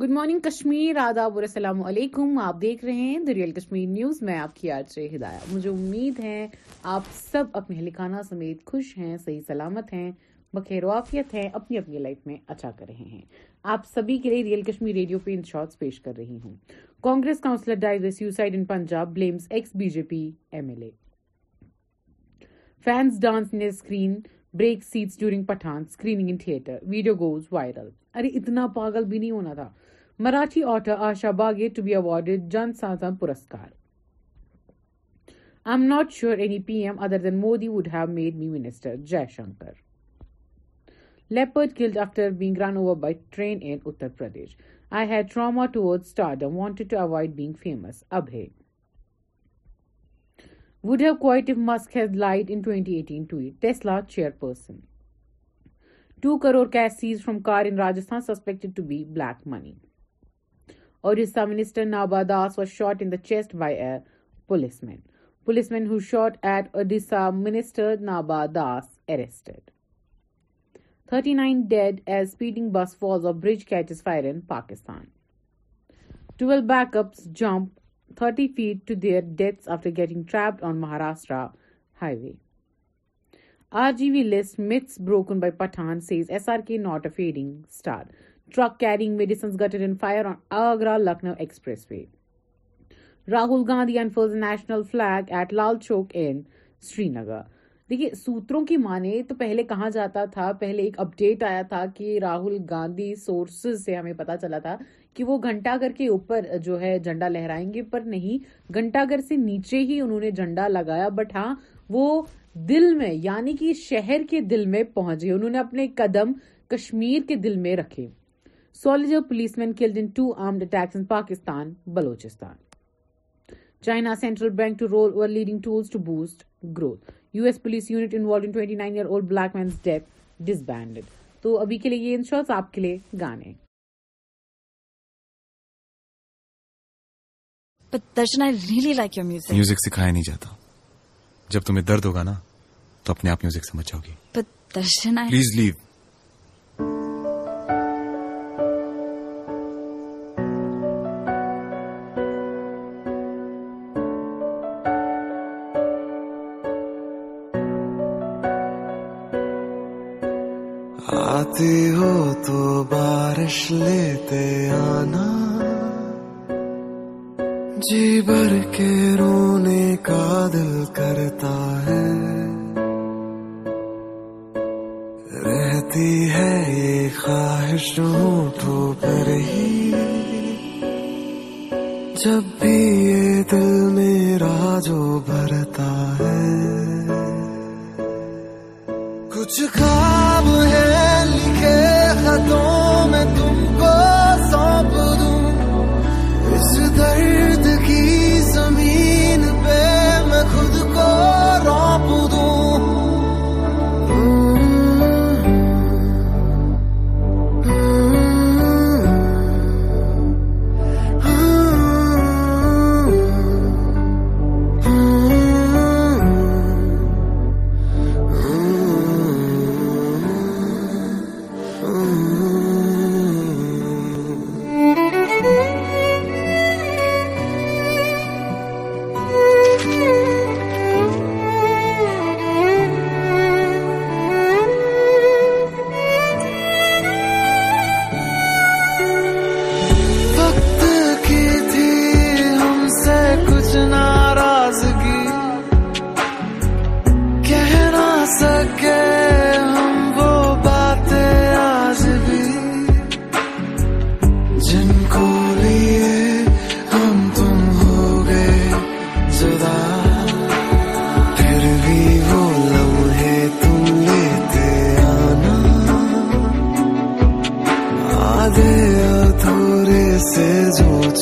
Good morning Kashmir آداب اور السلام علیکم آپ دیکھ رہے ہیں دریال کشمیر نیوز میں آپ کی آج ہدایہ مجھے امید ہے آپ سب اپنے لکھانہ سمیت خوش ہیں صحیح سلامت ہیں بخیر وافیت ہیں اپنی اپنی لائف میں اچھا کر رہے ہیں آپ سبھی کے لیے ریئل کشمیر ریڈیو پہ ان شارٹس پیش کر رہی ہوں Congress councillor dies suicide in Punjab blames ex B J P M L A fans dance نے screen break seats during Pathaan screening in theatre video goes viral ارے اتنا پاگل بھی نہیں ہونا تھا Marathi actor Asha Bage to be award جن Uttar پورسکار I am not sure P M other then being famous. Have made have Jaishankar by train Pradesh I had tweet. Tesla famous 2 crore cash seized from car in Rajasthan suspected to be black money. Odisha Minister Nabha Das was shot in the chest by a policeman. Policeman who shot at Odisha Minister Nabha Das arrested. 39 dead as speeding bus falls off bridge catches fire in Pakistan. 12 backups jump 30 feet to their deaths after getting trapped on Maharashtra highway. RGV list myths broken by Pathan, says SRK not a fading star. Truck carrying medicines gutted in fire on Agra Lucknow Expressway. Rahul Gandhi unfurls the national flag at Lal Chowk in Srinagar. دیکھیے سوتروں کی مانے تو پہلے کہاں جاتا تھا پہلے ایک اپ ڈیٹ آیا تھا کہ راہل گاندھی سورسز سے ہمیں پتا چلا تھا کہ وہ گھنٹا گھر کے اوپر جو ہے جھنڈا لہرائیں گے پر نہیں گھنٹا گھر سے نیچے ہی انہوں نے جھنڈا لگایا بٹ ہاں وہ دل میں یعنی کہ شہر کے دل میں پہنچے انہوں نے اپنے قدم کشمیر کے دل میں رکھے soldier policemen killed in two armed attacks in Pakistan Balochistan China central bank to roll اور lending tools to boost growth U S police unit involved in twenty nine year old black man's death disbanded تو ابھی کے لیے یہ insures آپ کے لیے گانے But Darshan, I really like your music. Music سکھایا نہیں جاتا جب تمہیں درد ہوگا نا تو اپنے آپ میوزک سمجھ جاؤ گی پلیز لیو آتی ہو تو بارش لیتے آنا جی بھر کے رونے کا دل کرتا ہے رہتی ہے یہ خواہش ہوں پر ہی جب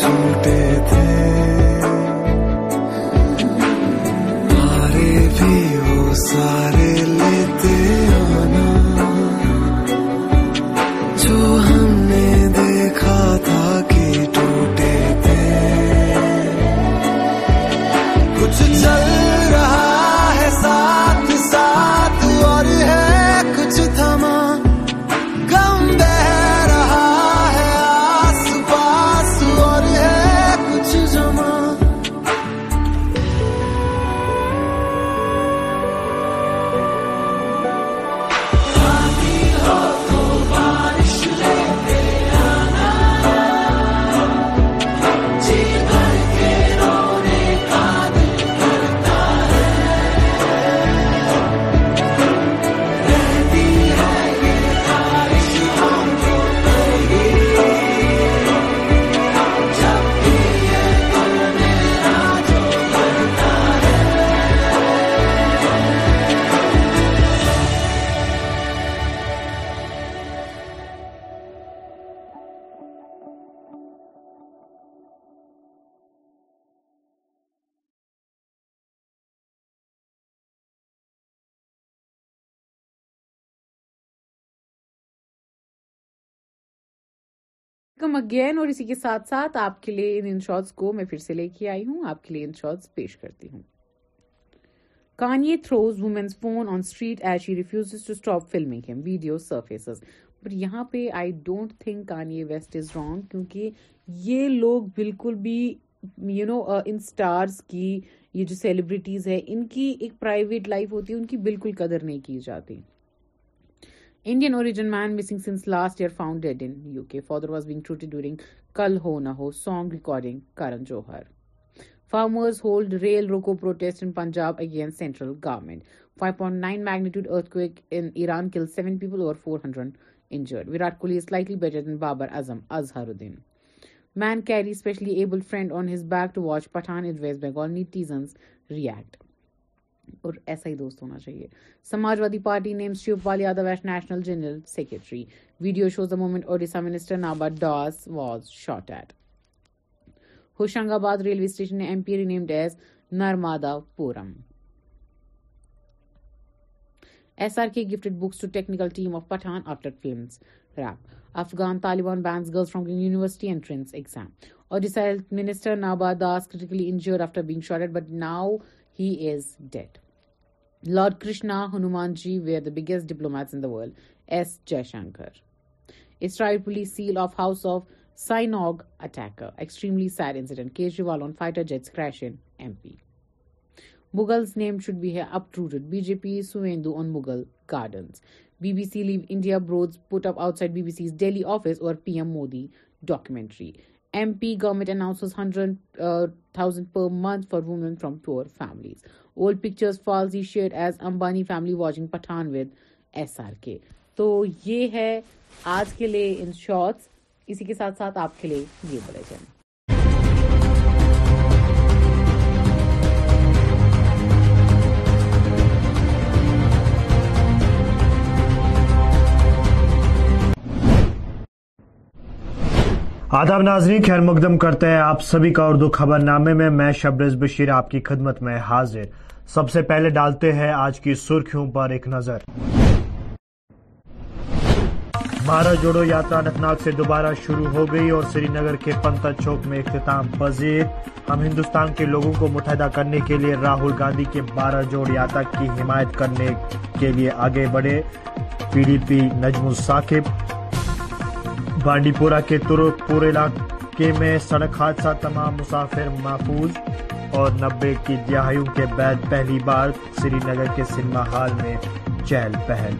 ملتے ویلکم اگین اور اسی کے ساتھ ساتھ آپ کے لیے ان شارٹس کو میں پھر سے لے کے آئی ہوں آپ کے لیے ان شارٹس پیش کرتی ہوں Kanye throws woman's phone on street as she refuses to filming film video surface but یہاں پہ I don't think Kanye West is wrong کیونکہ یہ لوگ بالکل بھی یو نو ان اسٹارس کی یہ جو سیلیبریٹیز ہے ان کی ایک پرائیویٹ لائف ہوتی ہے ان کی بالکل قدر نہیں کی جاتی Indian origin man missing since last year found dead another was being during Kal Ho Na Ho song recording Karan Johar farmers hold rail roko protest in Punjab against central government five point nine magnitude earthquake in کل seven people over four hundred injured Virat Kohli is lightly budget in Babar Azam Azharuddin man carry specially abled friend on his back to watch Pathaan اد waste Bengal REIT اور ایسا ہی دوست ہونا چاہیے Samajwadi party names Shiv Pal Yadav as national general secretary video shows the moment Odisha minister Naba Das was shot at Hoshangabad railway station نے M P renamed as Narmadapuram S R K gifted bikes to technical team of Pathaan after film's wrap Afghan Taliban bans girls from university entrance exam اور ڈیسائل minister Naba Das critically injured after being shot but now he is dead lord Krishna Hanuman ji were biggest diplomats world S J Shankar Israel police seal off house of synagogue attacker extremely sad incident Kejriwal on fighter jets crash in M P Mughals name should be ہے up upped B J P Suvendu on Mughal gardens B B C leave India بروز put up outside B B C's Delhi office اور P M Modi documentary M P government announces hundred thousand per month for women from poor families old picture falls E share as Ambani family watching Pathaan with S R K تو یہ ہے آج کے لیے ان shorts اسی کے ساتھ ساتھ آپ کے لیے یہ بڑے چینل آداب ناظرین خیر مقدم کرتے ہیں آپ سبھی کا اردو خبر نامے میں میں شبرز بشیر آپ کی خدمت میں حاضر سب سے پہلے ڈالتے ہیں آج کی سرخیوں پر ایک نظر بھارت جوڑو یاترا انتناگ سے دوبارہ شروع ہو گئی اور سری نگر کے پنتا چوک میں اختتام پذیر ہم ہندوستان کے لوگوں کو متحدہ کرنے کے لیے راہل گاندھی کے بارہ جوڑ یاترا کی حمایت کرنے کے لیے آگے بڑھے پی ڈی پی نجم الساکب بانڈی پورا کے ترک پور علاقے میں سڑک حادثہ تمام مسافر محفوظ اور نبے کی دہائیوں کے بعد پہلی بار سری نگر کے سنیما ہال میں چہل پہل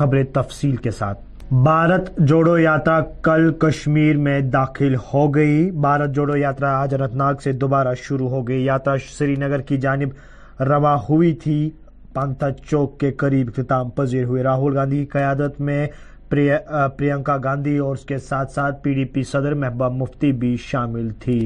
خبریں تفصیل کے ساتھ بھارت جوڑو یاترا کل کشمیر میں داخل ہو گئی بھارت جوڑو یاترا آج انت ناگ سے دوبارہ شروع ہو گئی یاترا سری نگر کی جانب روا ہوئی تھی پانتا چوک کے قریب کتاب پذیر ہوئے راہل گاندھی قیادت میں اور اس کے ساتھ ساتھ پی ڈی پی صدر محبوب مفتی بھی شامل تھی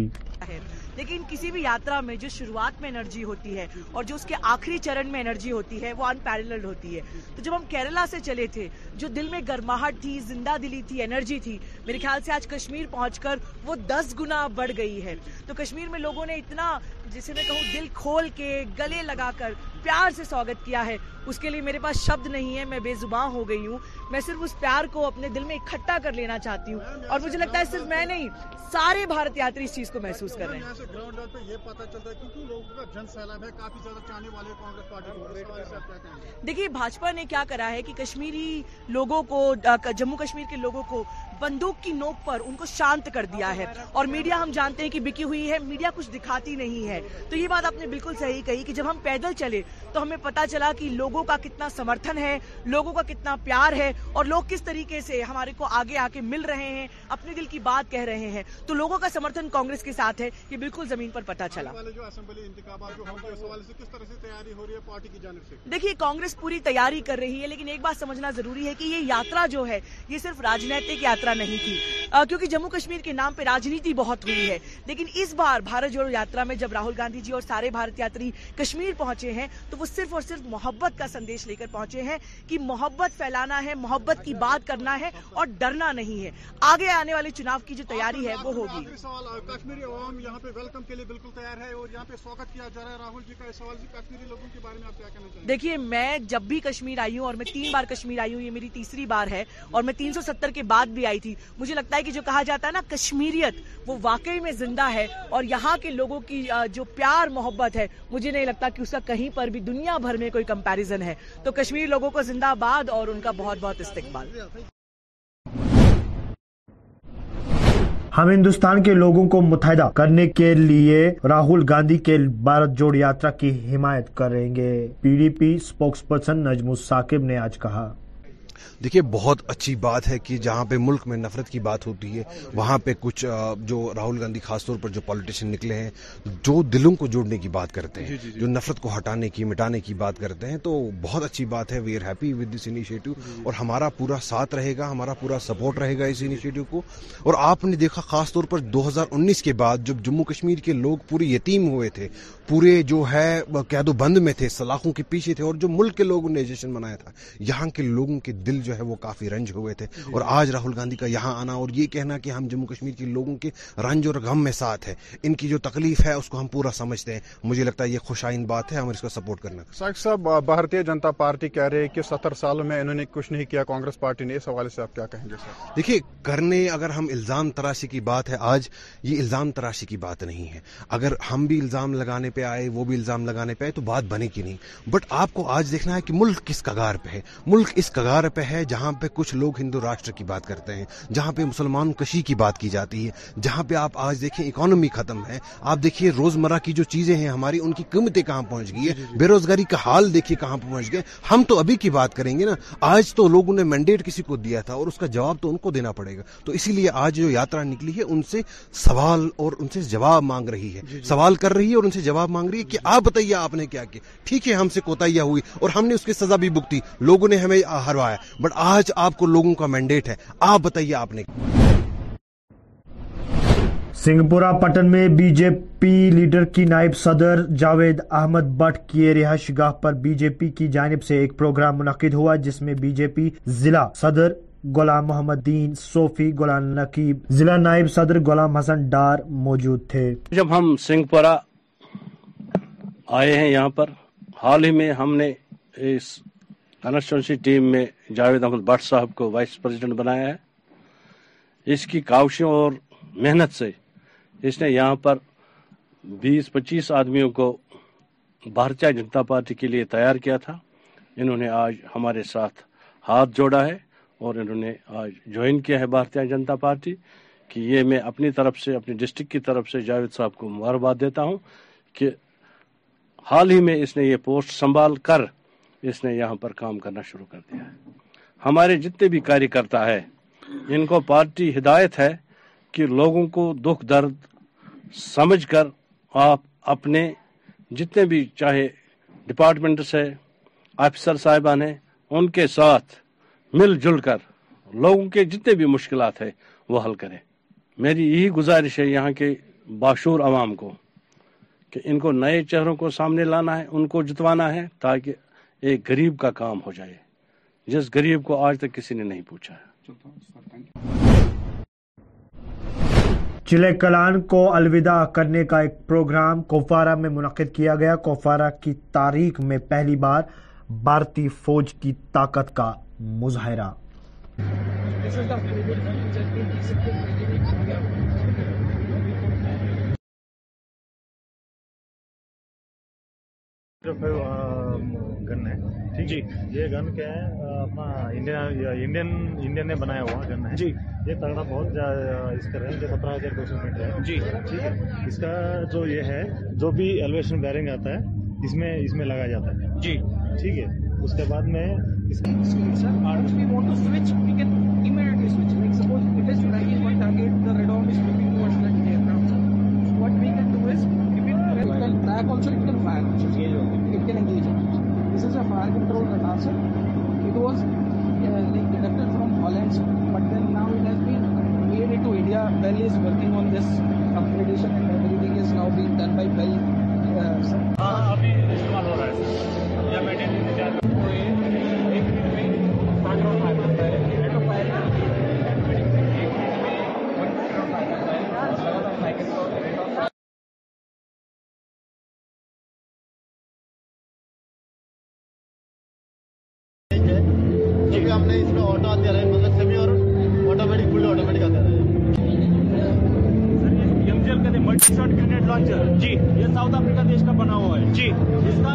لیکن کسی بھی میں جو شروعات میں انرجی ہوتی ہے اور جو اس کے آخری چرن میں انرجی ہوتی ہے وہ ان ہوتی ہے تو جب ہم کیرلا سے چلے تھے جو دل میں گرماہٹ تھی زندہ دلی تھی انرجی تھی میرے خیال سے آج کشمیر پہنچ کر وہ دس گنا بڑھ گئی ہے تو کشمیر میں لوگوں نے اتنا جسے میں کہوں دل کھول کے گلے لگا کر پیار سے سواگت کیا ہے اس کے لیے میرے پاس شبد نہیں ہے میں بے زباں ہو گئی ہوں میں صرف اس پیار کو اپنے دل میں اکٹھا کر لینا چاہتی ہوں اور مجھے لگتا ہے صرف میں نہیں سارے بھارت یاتری اس چیز کو محسوس کر رہے ہیں دیکھیے بھاجپا نے کیا کرا ہے کہ کشمیری لوگوں کو جموں کشمیر کے لوگوں کو بندوق کی نوک پر ان کو شانت کر دیا ہے اور میڈیا ہم جانتے ہیں کہ بکی ہوئی ہے میڈیا کچھ دکھاتی نہیں ہے تو یہ بات آپ نے بالکل صحیح کہی کہ جب ہم پیدل چلے تو ہمیں پتا چلا کہ لوگوں کا کتنا سمرتھن ہے لوگوں کا کتنا پیار ہے اور لوگ کس طریقے سے ہمارے کو آگے آ کے مل رہے ہیں اپنے دل کی بات کہہ رہے ہیں تو لوگوں کا سمرتھن کانگریس کے ساتھ ہے یہ بالکل زمین پر پتا چلا دیکھیے کانگریس پوری تیاری کر رہی ہے لیکن ایک بات سمجھنا ضروری ہے کہ یہ یاترا جو ہے یہ صرف راجنیتک یاترا نہیں تھی کیونکہ جموں کشمیر کے نام پہ راجنیتی بہت ہوئی ہے لیکن اس بار بھارت جوڑو یاترا میں جب راہل گاندھی جی اور سارے بھارت یاتری کشمیر پہنچے ہیں تو وہ صرف اور صرف محبت کا سندیش لے کر پہنچے ہیں کہ محبت فیلانا ہے محبت کی بات کرنا ہے اور ڈرنا نہیں ہے آگے آنے والے چناؤ کی جو تیاری ہے وہ ہوگی کشمیری کشمیری عوام یہاں یہاں پہ پہ ویلکم کے لیے تیار ہے ہے اور کیا کیا جا رہا جی جی کا سوال لوگوں بارے میں آپ کہنا دیکھیے میں جب بھی کشمیر آئی ہوں اور میں تین بار کشمیر آئی ہوں یہ میری تیسری بار ہے اور میں تین سو ستر کے بعد بھی آئی تھی مجھے لگتا ہے کہ جو کہا جاتا ہے نا کشمیریت وہ واقعی میں زندہ ہے اور یہاں کے لوگوں کی جو پیار محبت ہے مجھے نہیں لگتا کہ اس کا کہیں پر بھی دنیا بھر میں کوئی کمپیریزن ہے تو کشمیر لوگوں کو زندہ باد اور ان کا بہت بہت استقبال ہم ہندوستان کے لوگوں کو متحدہ کرنے کے لیے راہل گاندھی کے بھارت جوڑ یاترا کی حمایت کریں گے P D P spokesperson Najam Saqib نے آج کہا بہت اچھی بات ہے کہ جہاں پہ ملک میں نفرت کی بات ہوتی ہے وہاں پہ کچھ جو راہل گاندھی خاص طور پر جو پالیٹیشن نکلے ہیں جو دلوں کو جوڑنے کی بات کرتے ہیں جی، جی، جی، جو نفرت کو ہٹانے کی مٹانے کی بات کرتے ہیں تو بہت اچھی بات ہے اور ہمارا پورا ساتھ رہے گا ہمارا پورا سپورٹ رہے گا اس انیشیٹو کو اور آپ نے دیکھا خاص طور پر دو ہزار انیس کے بعد جب جموں کشمیر کے لوگ پورے یتیم ہوئے تھے پورے جو ہے قید و بند میں تھے سلاخوں کے پیچھے تھے اور جو ملک کے لوگ منایا تھا یہاں کے لوگوں کے دل دل جو ہے وہ کافی رنج ہوئے تھے جی۔ اور آج راہل گاندھی کا یہاں آنا اور یہ کہنا کہ ہم جموں کشمیر کے لوگوں کے رنج اور غم میں ساتھ ہے ان کی جو تکلیف ہے اس کو ہم پورا سمجھتے ہیں مجھے لگتا ہے یہ خوشائن بات ہے ہم اس کو سپورٹ کرنا ساک صاحب بھارتیہ جنتا پارٹی کہہ رہے کہ ستر سالوں میں انہوں نے کچھ نہیں کیا کانگریس پارٹی نے اس حوالے سے آپ کیا کہیں گے دیکھیے کرنے اگر ہم الزام تراشی کی بات ہے آج یہ الزام تراشی کی بات نہیں ہے اگر ہم بھی الزام لگانے پہ آئے وہ بھی الزام لگانے پہ آئے تو بات بنے کی نہیں بٹ آپ کو آج دیکھنا ہے کہ ملک کس کگار پہ ہے ملک اس کگار پہ پہ ہے جہاں پہ کچھ لوگ ہندو راشٹر کی بات کرتے ہیں جہاں پہ مسلمان کشی کی بات کی جاتی ہے جہاں پہ آپ آج دیکھیں اکانومی ختم ہے آپ دیکھیے روز مرہ کی جو چیزیں ہیں ہماری ان کی قیمتیں کہاں پہنچ گئی ہے جی، جی۔ بے روزگاری کا حال دیکھیے کہاں پہنچ گئے ہم تو ابھی کی بات کریں گے نا آج تو لوگوں نے مینڈیٹ کسی کو دیا تھا اور اس کا جواب تو ان کو دینا پڑے گا تو اسی لیے آج جو یاترا نکلی ہے ان سے سوال اور ان سے جواب مانگ رہی ہے جی، سوال کر رہی ہے اور ان سے جواب مانگ رہی ہے کہ آپ بتائیے آپ نے کیا کیا ٹھیک ہے ہم سے کوتاہیاں ہوئی اور ہم نے اس کی سزا بھی بکتی لوگوں نے ہمیں ہروایا بٹ آج آپ کو لوگوں کا مینڈیٹ ہے آپ بتائیے آپ نے سنگپورا پٹن میں بی جے پی لیڈر کی نائب صدر جاوید احمد بٹ کی رہائش گاہ پر بی جے پی کی جانب سے ایک پروگرام منعقد ہوا جس میں بی جے پی ضلع صدر غلام محمد دین صوفی غلام نقیب ضلع نائب صدر غلام حسن ڈار موجود تھے جب ہم سنگپورا آئے ہیں یہاں پر حال ہی میں ہم نے کانسٹونسی ٹیم میں جاوید احمد بٹ صاحب کو وائس پریزیڈنٹ بنایا ہے اس کی کاوشوں اور محنت سے اس نے یہاں پر بیس پچیس آدمیوں کو بھارتیہ جنتا پارٹی کے لیے تیار کیا تھا انہوں نے آج ہمارے ساتھ ہاتھ جوڑا ہے اور انہوں نے آج جوائن کیا ہے بھارتیہ جنتا پارٹی کہ یہ میں اپنی طرف سے اپنی ڈسٹرک کی طرف سے جاوید صاحب کو مبارکباد دیتا ہوں کہ حال ہی میں اس نے یہ پوسٹ سنبھال کر اس نے یہاں پر کام کرنا شروع کر دیا ہے ہمارے جتنے بھی کاری کرتا ہے ان کو پارٹی ہدایت ہے کہ لوگوں کو دکھ درد سمجھ کر آپ اپنے جتنے بھی چاہے ڈپارٹمنٹس ہے آفیسر صاحبان ہیں ان کے ساتھ مل جل کر لوگوں کے جتنے بھی مشکلات ہیں وہ حل کریں میری یہی گزارش ہے یہاں کے باشور عوام کو کہ ان کو نئے چہروں کو سامنے لانا ہے ان کو جتوانا ہے تاکہ ایک غریب کا کام ہو جائے جس غریب کو آج تک کسی نے نہیں پوچھا چلے کلان کو الوداع کرنے کا ایک پروگرام کوفارہ میں منعقد کیا گیا کوفارہ کی تاریخ میں پہلی بار بھارتی فوج کی طاقت کا مظاہرہ گن ہے ٹھیک جی یہ گن کیا ہے اپنا انڈین انڈین نے بنایا ہوا گن ہے جی یہ تگڑا بہت اس کا رینج ہے سترہ ہزار دو سو میٹر ہے جی ٹھیک ہے اس کا جو یہ ہے جو بھی ایلویشن بیرنگ آتا ہے اس میں اس میں لگایا جاتا ہے جی ٹھیک ہے اس کے بعد میں Back also it can fire, It can engage fire control کا ٹاس ہے اٹ واز لیکن conducted from ہالڈ but then now it has been made to India BEL is working on this and upgradation is now be done by valley سر ہو رہا ہے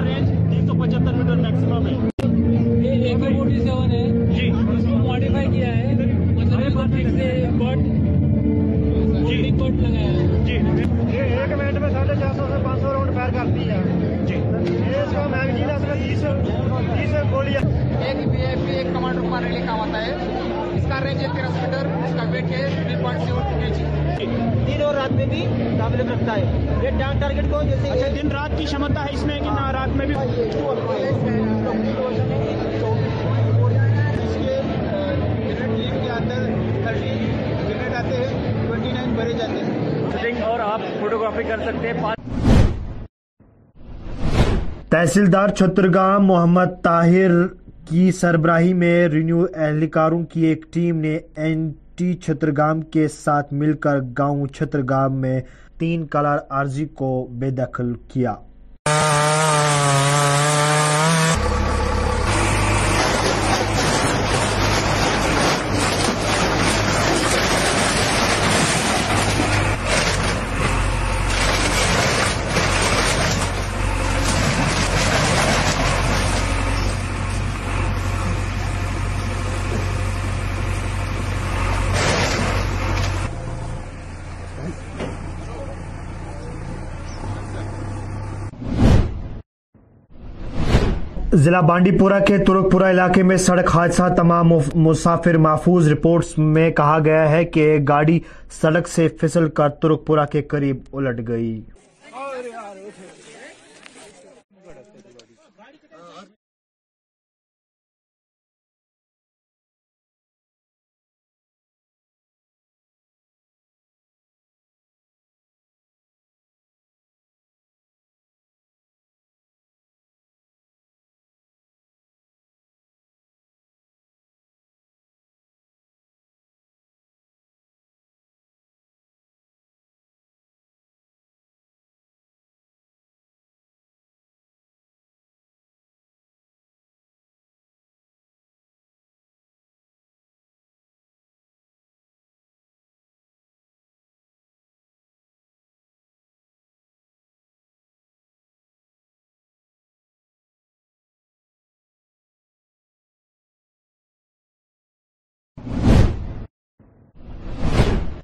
range تین سو پچہتر metre maximum ہے جی اس کو ماڈیفائی کیا ہے ایک منٹ میں ساڑھے چار سو سے پانچ سو راؤنڈ فائر کرتی ہے جیسے گولی ایک کمانڈر کو مارے لکھا ہوتا ہے اس کا رینج ترس میٹر جس کا بیٹ کے جی۔ تین اور رات میں بھی قابل رکھتا ہے اچھا، دن رات کی سکتے تحصیلدار چھترگام محمد طاہر کی سربراہی میں رینیو اہلکاروں کی ایک ٹیم نے این ٹی چھترگام کے ساتھ مل کر گاؤں چھترگام میں تین کلر عرضی کو بے دخل کیا ضلع بانڈی پورا کے ترک پورا علاقے میں سڑک حادثہ تمام مسافر محفوظ رپورٹس میں کہا گیا ہے کہ گاڑی سڑک سے پھسل کر ترک پورا کے قریب الٹ گئی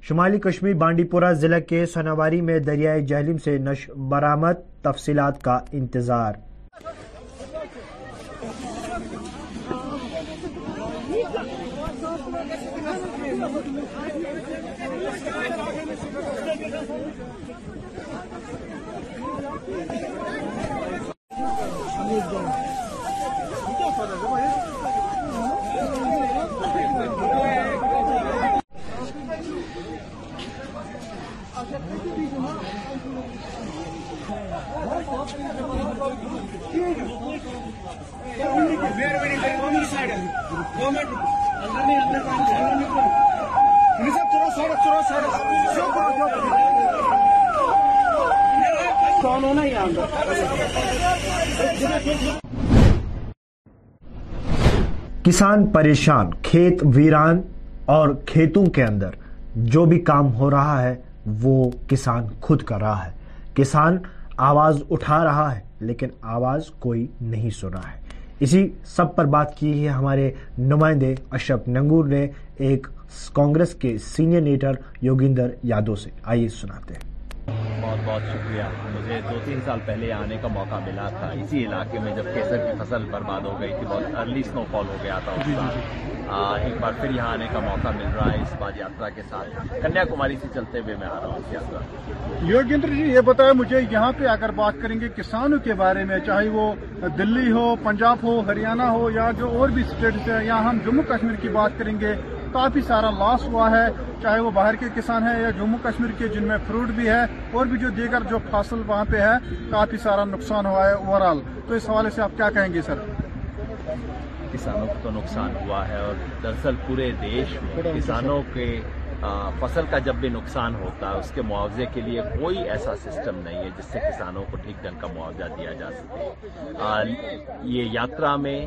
شمالی کشمیر بانڈی پورہ ضلع کے سناواری میں دریائے جہلم سے نش برآمد تفصیلات کا انتظار کسان پریشان کھیت ویران اور کھیتوں کے اندر جو بھی کام ہو رہا ہے وہ کسان خود کر رہا ہے کسان آواز اٹھا رہا ہے لیکن آواز کوئی نہیں سنا ہے اسی سب پر بات کی ہے ہمارے نمائندے اشرف ننگور نے ایک کانگریس کے سینئر لیڈر یوگیندر یادو سے آئیے سناتے ہیں بہت بہت شکریہ مجھے دو تین سال پہلے آنے کا موقع ملا تھا اسی علاقے میں جب کیسر کی فصل برباد ہو گئی تھی بہت ارلی سنو فال ہو گیا تھا جی، جی، جی۔ ایک بار پھر یہاں آنے کا موقع مل رہا ہے اس بار یاترا کے ساتھ کنیا کماری سے چلتے ہوئے میں آ رہا ہوں یاترا یوگیندر جی یہ بتایا مجھے یہاں پہ اگر بات کریں گے کسانوں کے بارے میں چاہے وہ دلی ہو پنجاب ہو ہریانہ ہو یا جو اور بھی اسٹیٹس ہیں یا ہم جموں کشمیر کی بات کریں گے کافی سارا لاس ہوا ہے چاہے وہ باہر کے کسان ہیں یا جموں کشمیر کے جن میں فروٹ بھی ہے اور بھی جو دیگر جو فصل وہاں پہ ہے کافی سارا نقصان ہوا ہے اوورال تو اس حوالے سے آپ کیا کہیں گے سر کسانوں کو تو نقصان ہوا ہے اور دراصل پورے دیش کسانوں کے فصل کا جب بھی نقصان ہوتا ہے اس کے معاوضے کے لیے کوئی ایسا سسٹم نہیں ہے جس سے کسانوں کو ٹھیک ڈھنگ کا معاوضہ دیا جا سکے یہ یاترا میں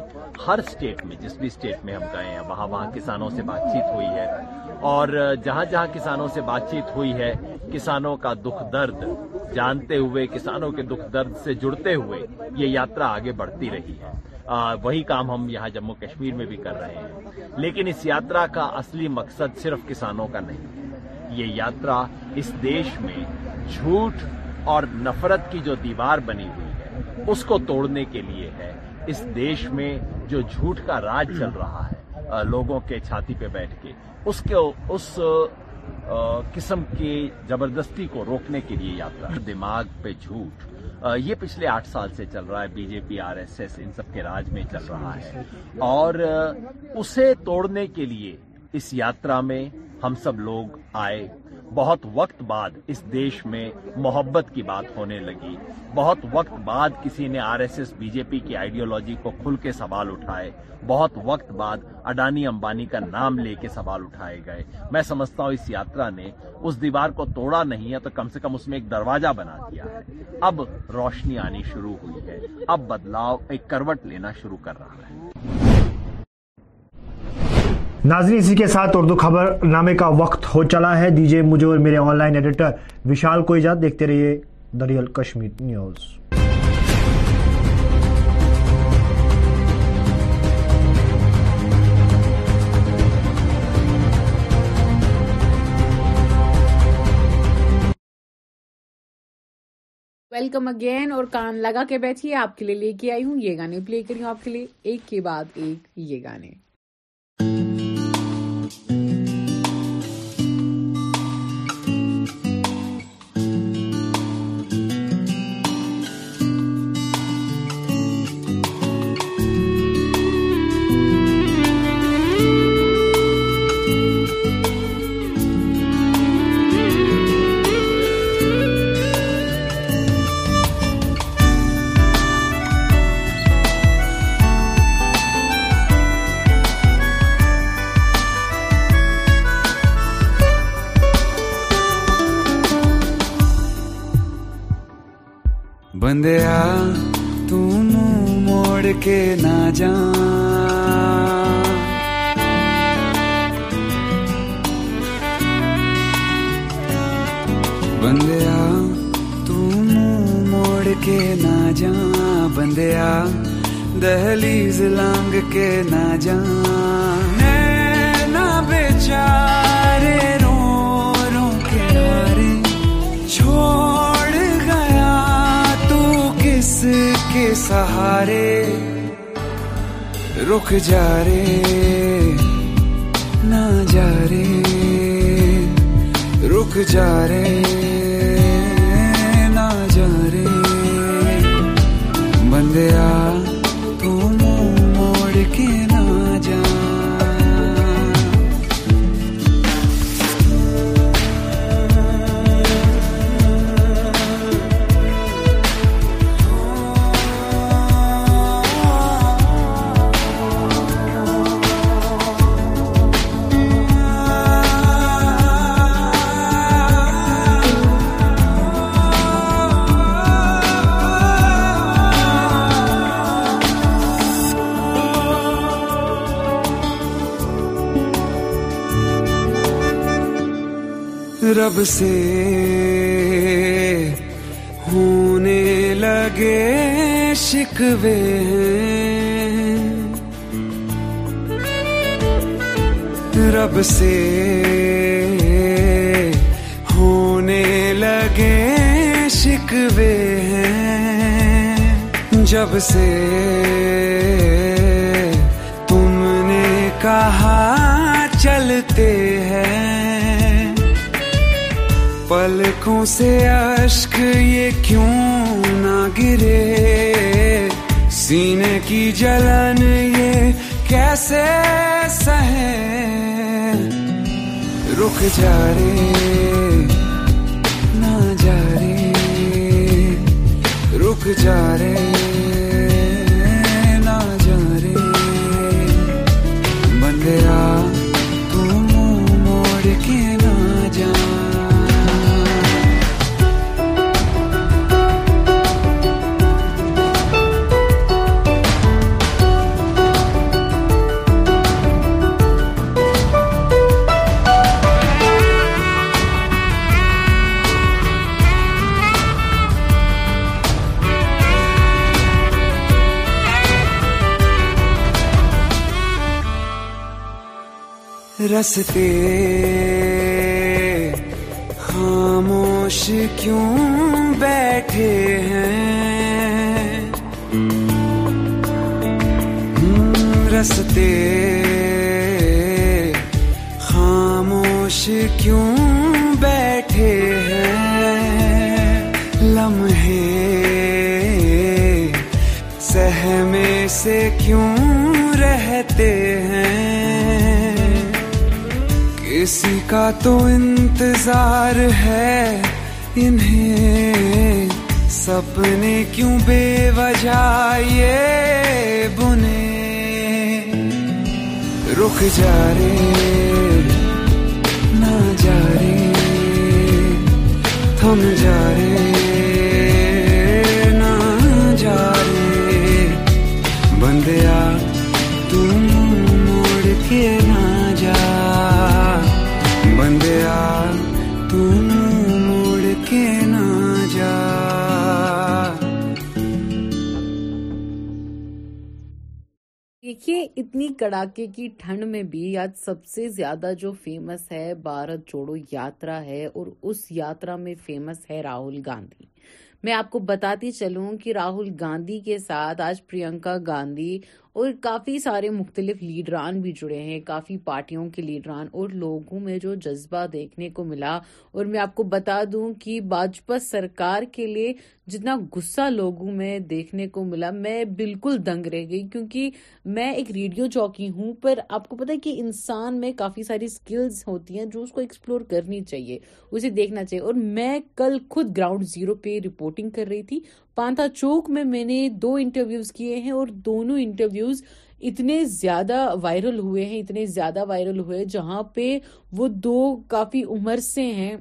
ہر اسٹیٹ میں جس بھی اسٹیٹ میں ہم گئے ہیں وہاں وہاں کسانوں سے بات چیت ہوئی ہے اور جہاں جہاں کسانوں سے بات چیت ہوئی ہے کسانوں کا دکھ درد جانتے ہوئے کسانوں کے دکھ درد سے جڑتے ہوئے یہ یاترا آگے بڑھتی رہی ہے وہی کام ہم یہاں جموں کشمیر میں بھی کر رہے ہیں لیکن اس یاترا کا اصلی مقصد صرف کسانوں کا نہیں یہ یاترا اس دیش میں جھوٹ اور نفرت کی جو دیوار بنی ہوئی ہے اس کو توڑنے کے لیے ہے اس دیش میں جو جھوٹ کا راج چل رہا ہے لوگوں کے چھاتی پہ بیٹھ کے اس کے اس قسم کی زبردستی کو روکنے کے لیے یاترا دماغ پہ جھوٹ یہ پچھلے آٹھ سال سے چل رہا ہے B J P R S S ان سب کے راج میں چل رہا ہے اور اسے توڑنے کے لیے اس یاترا میں ہم سب لوگ آئے بہت وقت بعد اس دیش میں محبت کی بات ہونے لگی بہت وقت بعد کسی نے R S S B J P کی آئیڈیولوجی کو کھل کے سوال اٹھائے بہت وقت بعد اڈانی امبانی کا نام لے کے سوال اٹھائے گئے میں سمجھتا ہوں اس یاترا نے اس دیوار کو توڑا نہیں ہے تو کم سے کم اس میں ایک دروازہ بنا دیا ہے اب روشنی آنی شروع ہوئی ہے اب بدلاؤ ایک کروٹ لینا شروع کر رہا ہے ناظرین اسی کے ساتھ اردو خبر نامے کا وقت ہو چلا ہے دیجیے مجھے اور میرے آن لائن ایڈیٹر وشال کو دیکھتے رہیے دریال نیوز ویلکم اگین اور کان لگا کے بیٹھیے آپ کے لیے لے کے آئی ہوں یہ گانے پلے کری ہوں آپ کے لیے ایک کے بعد ایک یہ گانے کے سہارے رک جا رے نہ جا رے رک جا رے نہ رے بندے آ سے ہونے لگے شکوے رب سے ہونے لگے شکوے ہیں جب سے تم نے کہا چلتے ہیں پلکوں سے اشک یہ کیوں نہ گرے سینے کی جلن یہ کیسے رک جا رے نہ جا رے رک جا رہے رستے خاموش کیوں بیٹھے ہیں رستے خاموش کیوں بیٹھے ہیں لمحے سہمے سے کیوں کا تو انتظار ہے انہیں سپنے کیوں بے وجہ یہ بنے رک جا رہے نہ جا رہے تھم جا رہے دیکھیے اتنی کڑاکے کی ٹھنڈ میں بھی آج سب سے زیادہ جو فیمس ہے بھارت جوڑو یاترا ہے اور اس یاترا میں فیمس ہے راہل گاندھی میں آپ کو بتاتی چلوں کہ راہل گاندھی کے ساتھ آج پرینکا گاندھی اور کافی سارے مختلف لیڈران بھی جڑے ہیں کافی پارٹیوں کے لیڈران اور لوگوں میں جو جذبہ دیکھنے کو ملا اور میں آپ کو بتا دوں کہ بھاجپا سرکار کے لیے جتنا غصہ لوگوں میں دیکھنے کو ملا میں بالکل دنگ رہ گئی کیونکہ میں ایک ریڈیو چوکی ہوں پر آپ کو پتا ہے کہ انسان میں کافی ساری سکلز ہوتی ہیں جو اس کو ایکسپلور کرنی چاہیے اسے دیکھنا چاہیے اور میں کل خود گراؤنڈ زیرو پہ رپورٹنگ کر رہی تھی پانتا چوک میں میں نے دو انٹرویوز کیے ہیں اور دونوں انٹرویوز اتنے زیادہ زیادہ وائرل وائرل ہوئے ہوئے ہیں اتنے جہاں پہ وہ دو کافی عمر سے ہیں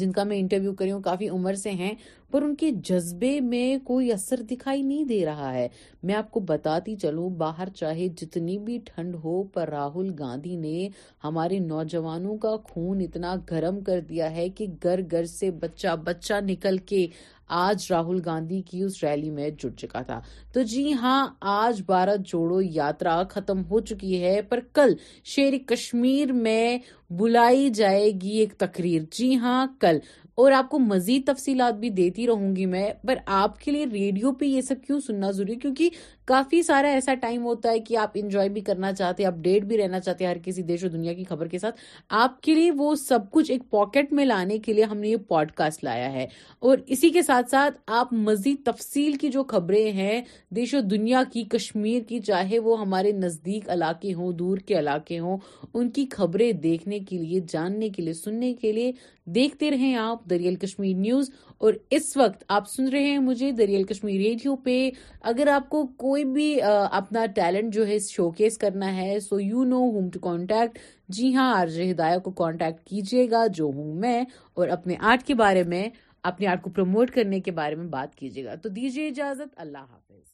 جن کا میں انٹرویو کری ہوں کافی عمر سے ہیں پر ان کے جذبے میں کوئی اثر دکھائی نہیں دے رہا ہے میں آپ کو بتاتی چلوں باہر چاہے جتنی بھی ٹھنڈ ہو پر راہل گاندھی نے ہمارے نوجوانوں کا خون اتنا گرم کر دیا ہے کہ گھر گھر سے بچہ بچہ نکل کے آج راہل گاندھی کی اس ریلی میں جڑ چکا تھا تو جی ہاں آج بھارت جوڑو یاترا ختم ہو چکی ہے پر کل شیر کشمیر میں بلائی جائے گی ایک تقریر جی ہاں کل اور آپ کو مزید تفصیلات بھی دیتی رہوں گی میں پر آپ کے لیے ریڈیو پہ یہ سب کیوں سننا ضروری کیونکہ کافی سارا ایسا ٹائم ہوتا ہے کہ آپ انجوائے بھی کرنا چاہتے ہیں اپ ڈیٹ بھی رہنا چاہتے ہر کسی دیش اور دنیا کی خبر کے ساتھ آپ کے لیے وہ سب کچھ ایک پاکٹ میں لانے کے لیے ہم نے یہ پوڈ کاسٹ لایا ہے اور اسی کے ساتھ ساتھ آپ مزید تفصیل کی جو خبریں ہیں دیش و دنیا کی کشمیر کی چاہے وہ ہمارے نزدیک علاقے ہوں دور کے علاقے ہوں ان کی خبریں دیکھنے کے لیے جاننے کے لیے سننے کے لیے دیکھتے رہیں آپ دریال کشمیر نیوز اور اس وقت آپ سن رہے ہیں مجھے دریال کشمیر ریڈیو پہ اگر آپ کو کوئی کوئی بھی اپنا ٹیلنٹ جو ہے شو کیس کرنا ہے so you know home to contact جی ہاں آرج ہدایہ کو کانٹیکٹ کیجیے گا جو ہوں میں اور اپنے آرٹ کے بارے میں اپنے آرٹ کو پروموٹ کرنے کے بارے میں بات کیجیے گا تو دیجیے اجازت اللہ حافظ